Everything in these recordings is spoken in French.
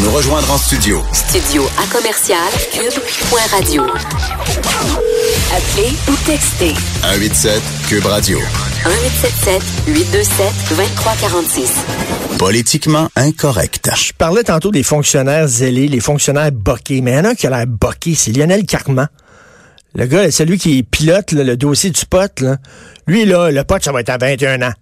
Pour nous rejoindre en studio, Studio à commercial cube.radio. Appelez ou textez 187 Cube Radio. 1877 827 2346. Politiquement incorrect. Je parlais tantôt des fonctionnaires zélés, les fonctionnaires boqués, mais il y en a un qui a l'air boqué, c'est Lionel Carman. Le gars, c'est lui qui pilote là, le dossier du pot. Là. Lui, là, le pot, ça va être à 21 ans.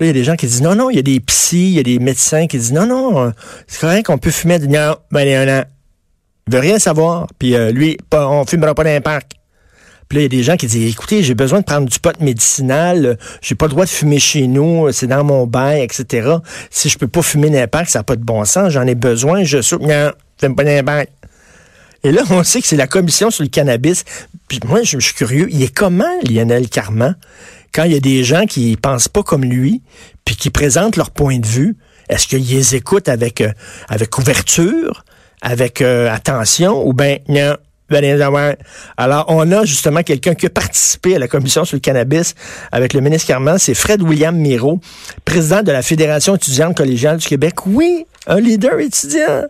Là, il y a des gens qui disent non, non, il y a des psys, il y a des médecins qui disent non, non, euh, c'est correct qu'on peut fumer. Non, 21 ans. Il veut rien savoir. Puis euh, lui, pas, on fumera pas dans parcs. Puis là, il y a des gens qui disent, écoutez, j'ai besoin de prendre du pot médicinal, j'ai pas le droit de fumer chez nous, c'est dans mon bain, etc. Si je peux pas fumer dans parcs, ça n'a pas de bon sens, j'en ai besoin, je soupe. Non, j'aime pas dans parcs. Et là, on sait que c'est la commission sur le cannabis. Puis moi, je, je suis curieux, il est comment, Lionel Carman, quand il y a des gens qui pensent pas comme lui, puis qui présentent leur point de vue, est-ce qu'ils les écoutent avec, euh, avec ouverture, avec euh, attention, ou ben non. Alors, on a justement quelqu'un qui a participé à la commission sur le cannabis avec le ministre Carman, c'est Fred William Miro, président de la Fédération étudiante collégiale du Québec. Oui, un leader étudiant.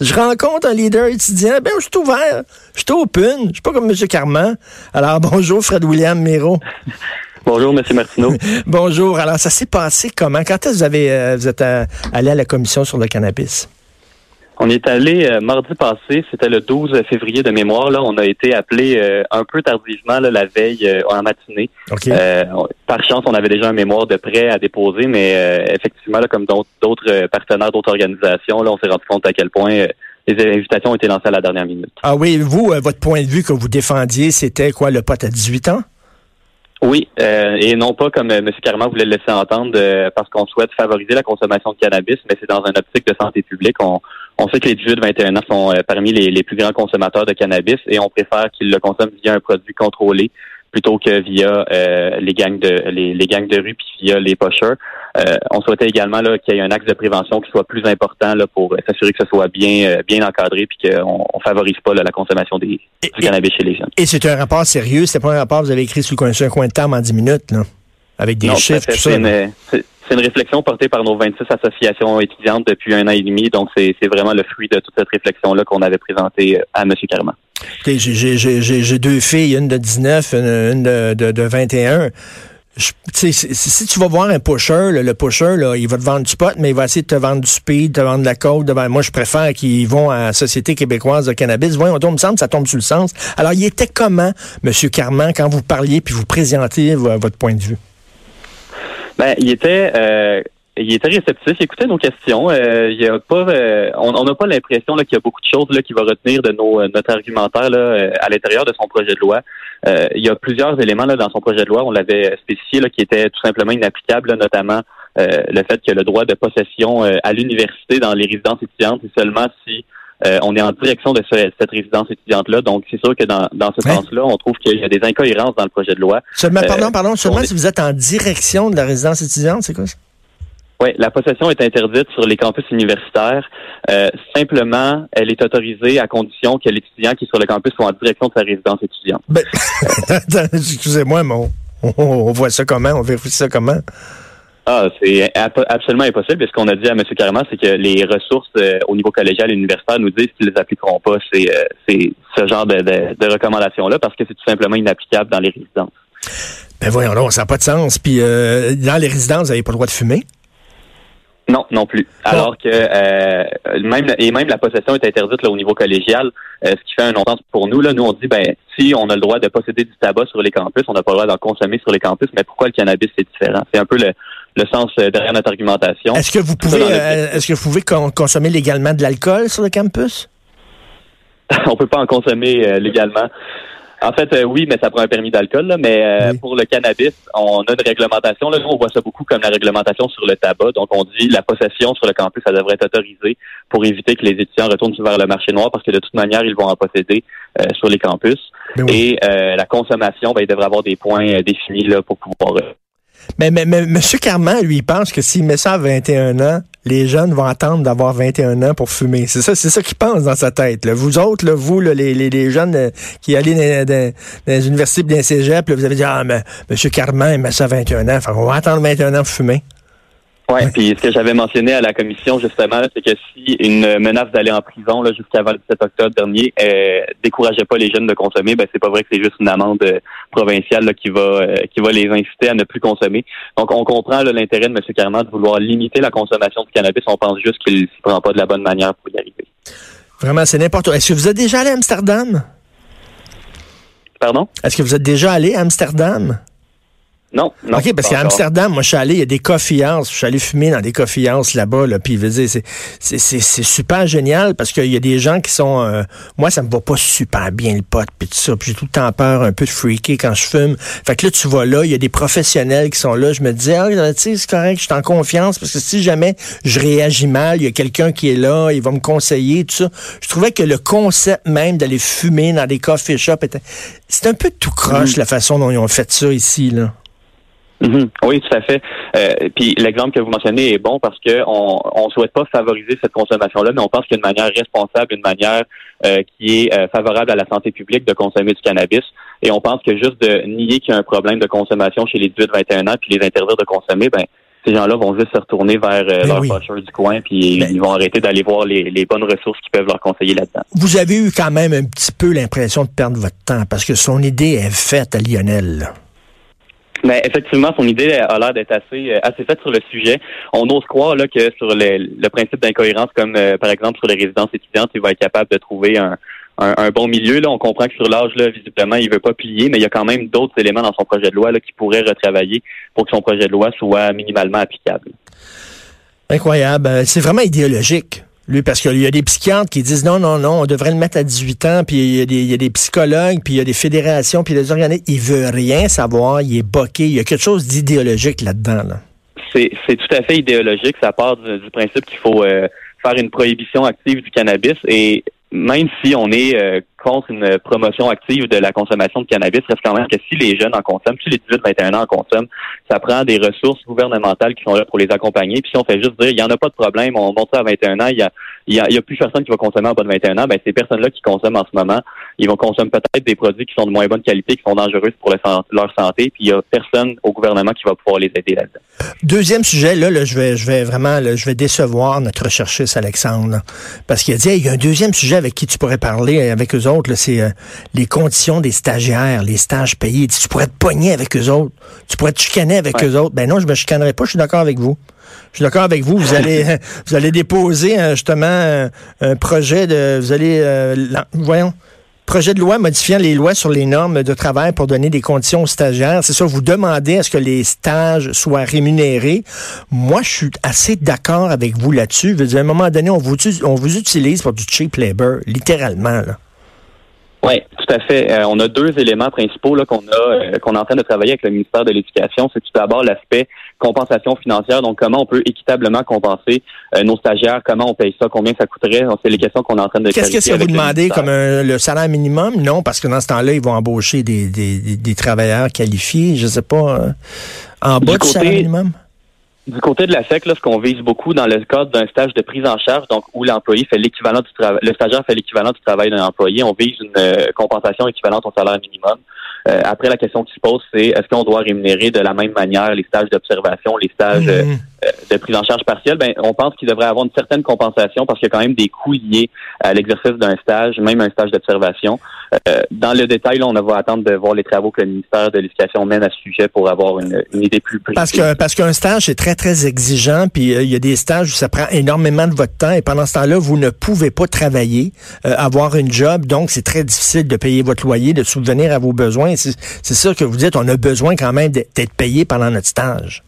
Je rencontre un leader étudiant, ben je suis ouvert, je suis open, je suis pas comme M. Carman. Alors bonjour Fred William Miro. Bonjour, M. Martineau. bonjour. Alors ça s'est passé comment? Quand est-ce que vous avez euh, vous êtes euh, allé à la commission sur le cannabis? On est allé euh, mardi passé, c'était le 12 février de mémoire. Là, on a été appelé euh, un peu tardivement là, la veille euh, en matinée. Par chance, on avait déjà un mémoire de prêt à déposer, mais effectivement, là, comme d'autres partenaires, d'autres organisations, là, on s'est rendu compte à quel point les invitations ont été lancées à la dernière minute. Ah oui, vous, votre point de vue que vous défendiez, c'était quoi, le pote à 18 ans? Oui, euh, et non pas comme euh, M. Carman voulait le laisser entendre, euh, parce qu'on souhaite favoriser la consommation de cannabis, mais c'est dans un optique de santé publique. On, on sait que les 18-21 ans sont parmi les, les plus grands consommateurs de cannabis et on préfère qu'ils le consomment via un produit contrôlé plutôt que via euh, les gangs de les, les gangs de rue puis via les pushers. Euh, on souhaitait également là, qu'il y ait un axe de prévention qui soit plus important là, pour s'assurer que ce soit bien euh, bien encadré puis qu'on on favorise pas là, la consommation des, Et- du cannabis chez les jeunes. Et c'est un rapport sérieux, c'était pas un rapport que vous avez écrit sous le coin, sur un coin de table en 10 minutes, là, avec des Non, chiffres, tout ça. C'est une, réflexion portée par nos 26 associations étudiantes depuis un an et demi. Donc, c'est vraiment le fruit de toute cette réflexion-là qu'on avait présentée euh, à M. Carman. J'ai- deux filles, une de 19, une, une de, de, de 21. Je- tu sais, si, tu vas voir un pusher, le pusher, là, il va te vendre du pot, mais il va essayer de te vendre du speed, te vendre de la coke. de vendre- moi, je préfère qu'ils vont à la Société québécoise de cannabis. Voyons, il me semble ça tombe sur le sens. Alors, il était comment, M. Carman, quand vous parliez puis vous présentiez vo- votre point de vue? Ben, il était, euh, il était réceptif. Il écoutait nos questions. Euh, il a pas, euh, on n'a pas l'impression qu'il y a beaucoup de choses là, qu'il va retenir de nos, euh, notre argumentaire là, euh, à l'intérieur de son projet de loi. Euh, il y a plusieurs éléments là, dans son projet de loi. On l'avait spécifié là, qui étaient tout simplement inapplicables, là, notamment le fait que le droit de possession à l'université dans les résidences étudiantes, c'est seulement si euh, on est en direction de ce- cette résidence étudiante-là. Donc, c'est sûr que dans, dans ce sens-là, on trouve qu'il y a des incohérences dans le projet de loi. Seulement, Euh, pardon, pardon, seulement est- si vous êtes en direction de la résidence étudiante, c'est quoi ça? Oui, la possession est interdite sur les campus universitaires. Euh, simplement, elle est autorisée à condition que l'étudiant qui est sur le campus soit en direction de sa résidence étudiante. Ben, excusez-moi, mais on- on voit ça comment? On vérifie ça comment? Ah, c'est absolument impossible. Et ce qu'on a dit à M. Carman, c'est que les ressources euh, au niveau collégial et universitaire nous disent qu'ils les appliqueront pas. C'est euh, ce genre de, de, de recommandations-là parce que c'est tout simplement inapplicable dans les résidences. Ben voyons donc, ça n'a pas de sens. Puis euh, dans les résidences, vous n'avez pas le droit de fumer? Non, non plus. Alors que euh, même et même la possession est interdite là, au niveau collégial, euh, ce qui fait un non-sens pour nous. Là, nous on dit ben si on a le droit de posséder du tabac sur les campus, on n'a pas le droit d'en consommer sur les campus, mais pourquoi le cannabis c'est différent? C'est un peu le, le sens euh, derrière notre argumentation. Est-ce que vous pouvez, euh, est-ce que vous pouvez con- consommer légalement de l'alcool sur le campus? on peut pas en consommer euh, légalement. En fait, euh, oui, mais ça prend un permis d'alcool. là. Mais euh, Oui. pour le cannabis, on a une réglementation. Là, nous, on voit ça beaucoup comme la réglementation sur le tabac. Donc, on dit la possession sur le campus, ça devrait être autorisé pour éviter que les étudiants retournent vers le marché noir parce que de toute manière, ils vont en posséder euh, sur les campus. Ben oui. Et euh, la consommation, ben, il devrait avoir des points définis là, pour pouvoir... Mais, mais, mais M. Carman, lui, il pense que s'il met ça à 21 ans, les jeunes vont attendre d'avoir 21 ans pour fumer. C'est ça, c'est ça qu'il pense dans sa tête. là. Vous autres, là, vous, là, les, les, les jeunes euh, qui allez dans, dans- dans les universités dans les cégeps, vous avez dit, ah, mais M. Carman, il met ça à 21 ans. Fait qu'on va attendre 21 ans pour fumer. Ouais, puis ce que j'avais mentionné à la commission justement, c'est que si une menace d'aller en prison là, jusqu'avant le 17 octobre dernier euh, décourageait pas les jeunes de consommer, ben c'est pas vrai que c'est juste une amende euh, provinciale là, qui va euh, qui va les inciter à ne plus consommer. Donc on comprend l'intérêt de M. Carman de vouloir limiter la consommation de cannabis. On pense juste qu'il s'y prend pas de la bonne manière pour y arriver. Vraiment, c'est n'importe quoi. Est-ce que vous êtes déjà allé à Amsterdam? Pardon? Est-ce que vous êtes déjà allé à Amsterdam? Non, non. OK, parce qu'à. Amsterdam, moi, je suis allé, il y a des coffee house. Je suis allé fumer dans des coffee house là-bas, là, puis c'est, c'est, c'est, c'est super génial parce qu'il y a des gens qui sont... euh, moi, ça me va pas super bien le pot, puis tout ça. Puis j'ai tout le temps peur un peu de freaker quand je fume. Fait que là, tu vois là, il y a des professionnels qui sont là. Je me dis, ah, tu sais, c'est correct, je suis en confiance parce que si jamais je réagis mal, il y a quelqu'un qui est là, il va me conseiller, tout ça. Je trouvais que le concept même d'aller fumer dans des coffee shops était... C'est un peu tout croche, la façon dont ils ont fait ça ici, là. Mhm. Oui, tout à fait. Euh, puis l'exemple que vous mentionnez est bon parce que on on souhaite pas favoriser cette consommation-là, mais on pense qu'il y a une manière responsable, une manière euh, qui est euh, favorable à la santé publique de consommer du cannabis. Et on pense que juste de nier qu'il y a un problème de consommation chez les 18-21 ans, puis les interdire de consommer, ben ces gens-là vont juste se retourner vers euh, Ben leur oui. du coin, puis Ben- ils vont arrêter d'aller voir les, les bonnes ressources qui peuvent leur conseiller là-dedans. Vous avez eu quand même un petit peu l'impression de perdre votre temps parce que son idée est faite à Lionel. Mais effectivement, son idée a l'air d'être assez euh, assez faite sur le sujet. On ose croire là que sur le, principe d'incohérence, comme euh, par exemple sur les résidences étudiantes, il va être capable de trouver un, un, un bon milieu. Là, on comprend que sur l'âge, là, visiblement, il veut pas plier, mais il y a quand même d'autres éléments dans son projet de loi là, qui pourraient retravailler pour que son projet de loi soit minimalement applicable. Incroyable. Euh, C'est vraiment idéologique. Lui, parce qu'il y a des psychiatres qui disent non, non, non, on devrait le mettre à 18 ans, puis il y a des, psychologues, puis il y a des fédérations, puis des organismes. Il veut rien savoir, il est boqué. Il y a quelque chose d'idéologique là-dedans. Là. C'est tout à fait idéologique. Ça part du, du principe qu'il faut euh, faire une prohibition active du cannabis et même si on est euh, contre une promotion active de la consommation de cannabis, reste quand même que si les jeunes en consomment, si les 18-21 ans en consomment, ça prend des ressources gouvernementales qui sont là pour les accompagner. Puis si on fait juste dire, il y en a pas de problème, on monte ça à 21 ans, il y a, il y a, plus personne qui va consommer en bas de 21 ans, ben ces personnes-là qui consomment en ce moment, ils vont consommer peut-être des produits qui sont de moins bonne qualité, qui sont dangereux pour leur santé, puis il y a personne au gouvernement qui va pouvoir les aider là-dedans. Deuxième sujet, là, je vais, je vais vraiment, je vais décevoir notre recherchiste Alexandre, parce qu'il a dit, il y a un deuxième sujet avec qui tu pourrais parler avec eux autres, c'est euh, les conditions des stagiaires, les stages payés. Tu pourrais te pogner avec eux autres, tu pourrais te chicaner avec Ouais. eux autres. Ben non, je me chicanerai pas, je suis d'accord avec vous. Je suis d'accord avec vous. Vous allez, vous allez déposer euh, justement un, un projet de, vous allez, euh, voyons, projet de loi modifiant les lois sur les normes de travail pour donner des conditions aux stagiaires. C'est ça, vous demandez à ce que les stages soient rémunérés. Moi, je suis assez d'accord avec vous là-dessus. Je veux dire, à un moment donné, on vous, on vous utilise pour du cheap labor, littéralement. Là. Oui, tout à fait. Euh, on a deux éléments principaux là qu'on a euh, qu'on est en train de travailler avec le ministère de l'Éducation. C'est tout d'abord l'aspect compensation financière. Donc, comment on peut équitablement compenser euh, nos stagiaires, comment on paye ça, combien ça coûterait? C'est les questions qu'on est en train de Qu'est-ce que vous avec le demandez comme un- le salaire minimum? Non, parce que dans ce temps-là, ils vont embaucher des, des, des- des travailleurs qualifiés, je sais pas, euh, en Du bas du, côté- salaire minimum? Du côté de la SEC, là, ce qu'on vise beaucoup dans le cadre d'un stage de prise en charge, donc où l'employé fait l'équivalent du travail, le stagiaire fait l'équivalent du travail d'un employé, on vise une euh, compensation équivalente au salaire minimum. Euh, après, la question qui se pose, c'est est-ce qu'on doit rémunérer de la même manière les stages d'observation, les stages euh, Mhm. de prise en charge partielle? Ben, on pense qu'il devrait avoir une certaine compensation parce qu'il y a quand même des coûts liés à l'exercice d'un stage, même un stage d'observation. Euh, dans le détail, là, on va attendre de voir les travaux que le ministère de l'Éducation mène à ce sujet pour avoir une, une idée plus précise. Parce que parce qu'un stage c'est très très exigeant, puis euh, il y a des stages où ça prend énormément de votre temps et pendant ce temps-là vous ne pouvez pas travailler, euh, avoir une job, donc c'est très difficile de payer votre loyer, de subvenir à vos besoins. C'est c'est ça que vous dites, on a besoin quand même d'être payé pendant notre stage.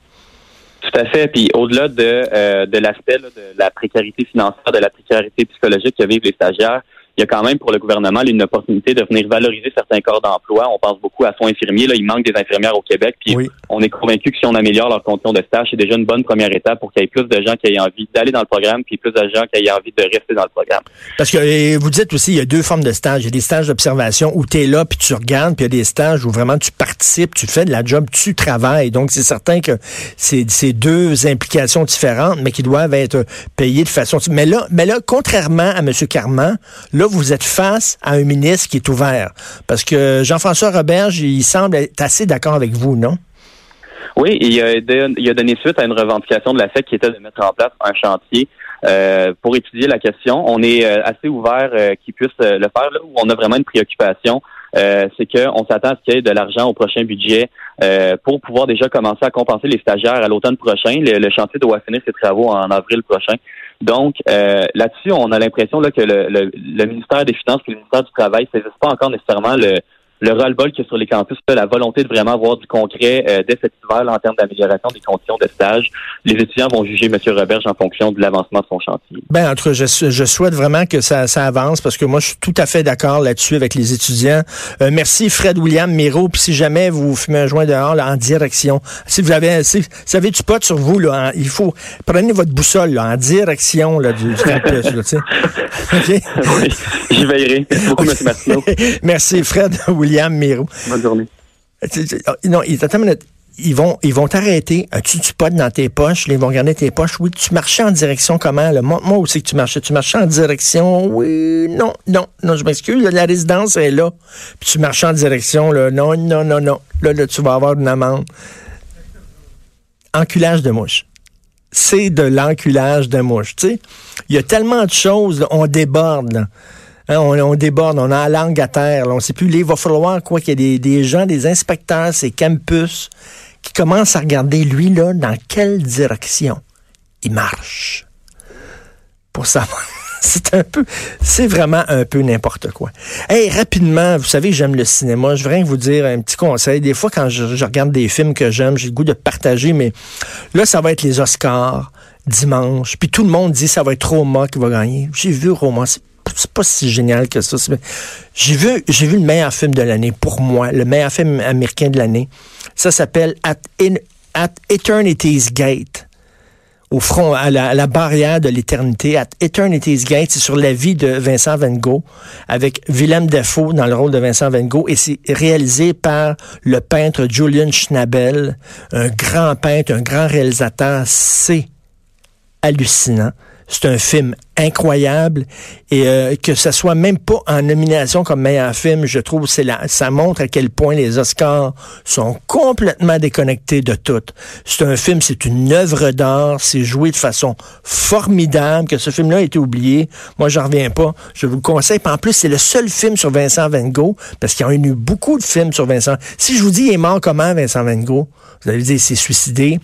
Tout à fait. Puis au-delà de, euh, de l'aspect de la précarité financière, de la précarité psychologique que vivent les stagiaires, il y a quand même pour le gouvernement une opportunité de venir valoriser certains corps d'emploi. On pense beaucoup à soins infirmiers. Là, il manque des infirmières au Québec. Puis on est convaincu que si on améliore leurs conditions de stage, c'est déjà une bonne première étape pour qu'il y ait plus de gens qui aient envie d'aller dans le programme, puis plus de gens qui aient envie de rester dans le programme. Parce que vous dites aussi, il y a deux formes de stages. Il y a des stages d'observation où tu es là, puis tu regardes, puis il y a des stages où vraiment tu participes, tu fais de la job, tu travailles. Donc, c'est certain que c'est deux implications différentes, mais qui doivent être payées de façon... Mais là, mais là contrairement à M. Carman, là, vous êtes face à un ministre qui est ouvert. Parce que Jean-François Roberge, il semble être assez d'accord avec vous, non? Oui, il a, il a donné suite à une revendication de la FEC qui était de mettre en place un chantier euh, pour étudier la question. On est euh, assez ouvert euh, qu'il puisse le faire là où on a vraiment une préoccupation. c'est qu'on s'attend à ce qu'il y ait de l'argent au prochain budget pour pouvoir déjà commencer à compenser les stagiaires à l'automne prochain. Le, chantier doit finir ses travaux en avril prochain. Donc là-dessus, on a l'impression là, que le, le, ministère des Finances et le ministère du Travail ne saisissent pas encore nécessairement le, le ras-le-bol qu'il y a sur les campus, la volonté de vraiment avoir du concret euh, dès cet hiver en termes d'amélioration des conditions de stage. Les étudiants vont juger M. Roberge en fonction de l'avancement de son chantier. Ben, en tout cas, je, je souhaite vraiment que ça, ça, avance parce que moi, je suis tout à fait d'accord là-dessus avec les étudiants. Euh, merci, Fred William Miro. Puis si jamais vous fumez un joint dehors là, en direction, si vous avez, si, savez du pot sur vous, là, il faut prenez votre boussole là, en direction là, du, campus. Là, okay? oui, j'y veillerai. Merci beaucoup, M. Martineau. merci, Fred William. William Miro. Bonne journée. Ah, non, ils vont ils vont t'arrêter. Tu tu pas dans tes poches? Ils vont regarder tes poches. Oui, tu marchais en direction comment? Là? Moi, moi aussi que tu marchais. Tu marchais en direction. Oui, non, non, non, je m'excuse. La résidence est là. Puis tu marchais en direction. Là. Non, non, non, non. Là, là, tu vas avoir une amende. Enculage de mouche. C'est de l'enculage de mouche. Tu sais, il y a tellement de choses. on déborde. Là. Hein, on, déborde, on a la langue à terre. on ne sait plus. il va falloir quoi qu'il y ait des, gens, des inspecteurs, ces campus, qui commencent à regarder lui là dans quelle direction il marche. Pour savoir. c'est un peu, c'est vraiment un peu n'importe quoi. Hey, rapidement, vous savez, j'aime le cinéma. Je voudrais vous dire un petit conseil. Des fois, quand je, regarde des films que j'aime, j'ai le goût de partager, mais là, ça va être les Oscars dimanche. Puis tout le monde dit ça va être Roma qui va gagner. J'ai vu Roma, c'est c'est pas si génial que ça. J'ai vu, j'ai vu le meilleur film de l'année pour moi, le meilleur film américain de l'année. Ça s'appelle At, Eternity's Gate au front, à la, barrière de l'éternité, at Eternity's Gate, c'est sur la vie de Vincent Van Gogh, avec Willem Dafoe dans le rôle de Vincent Van Gogh, et c'est réalisé par le peintre Julian Schnabel, un grand peintre, un grand réalisateur, c'est hallucinant. C'est un film incroyable et euh, que ça soit même pas en nomination comme meilleur film, je trouve c'est là ça montre à quel point les Oscars sont complètement déconnectés de tout. C'est un film, c'est une œuvre d'art, c'est joué de façon formidable que ce film-là a été oublié. Moi, j'en reviens pas. Je vous le conseille. en plus, c'est le seul film sur Vincent Van Gogh parce qu'il y a eu beaucoup de films sur Vincent. Si je vous dis il est mort comment Vincent Van Gogh, vous allez dire c'est suicidé,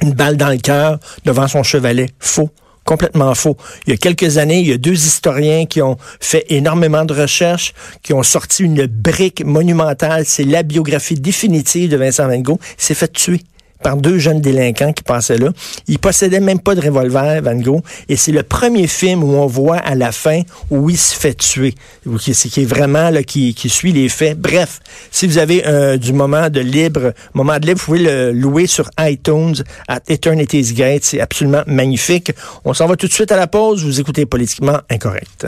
une balle dans le cœur devant son chevalet. Faux complètement faux. Il y a quelques années, il y a deux historiens qui ont fait énormément de recherches, qui ont sorti une brique monumentale. C'est la biographie définitive de Vincent Van Gogh. S'est fait tuer par deux jeunes délinquants qui passaient là. Il possédait même pas de revolver, Van Gogh, et c'est le premier film où on voit à la fin où il se fait tuer, qui, qui est vraiment là, qui, qui suit les faits. Bref, si vous avez euh, du moment de libre, moment de libre, vous pouvez le louer sur iTunes à Eternity's Gate. C'est absolument magnifique. On s'en va tout de suite à la pause. Vous écoutez Politiquement Incorrect.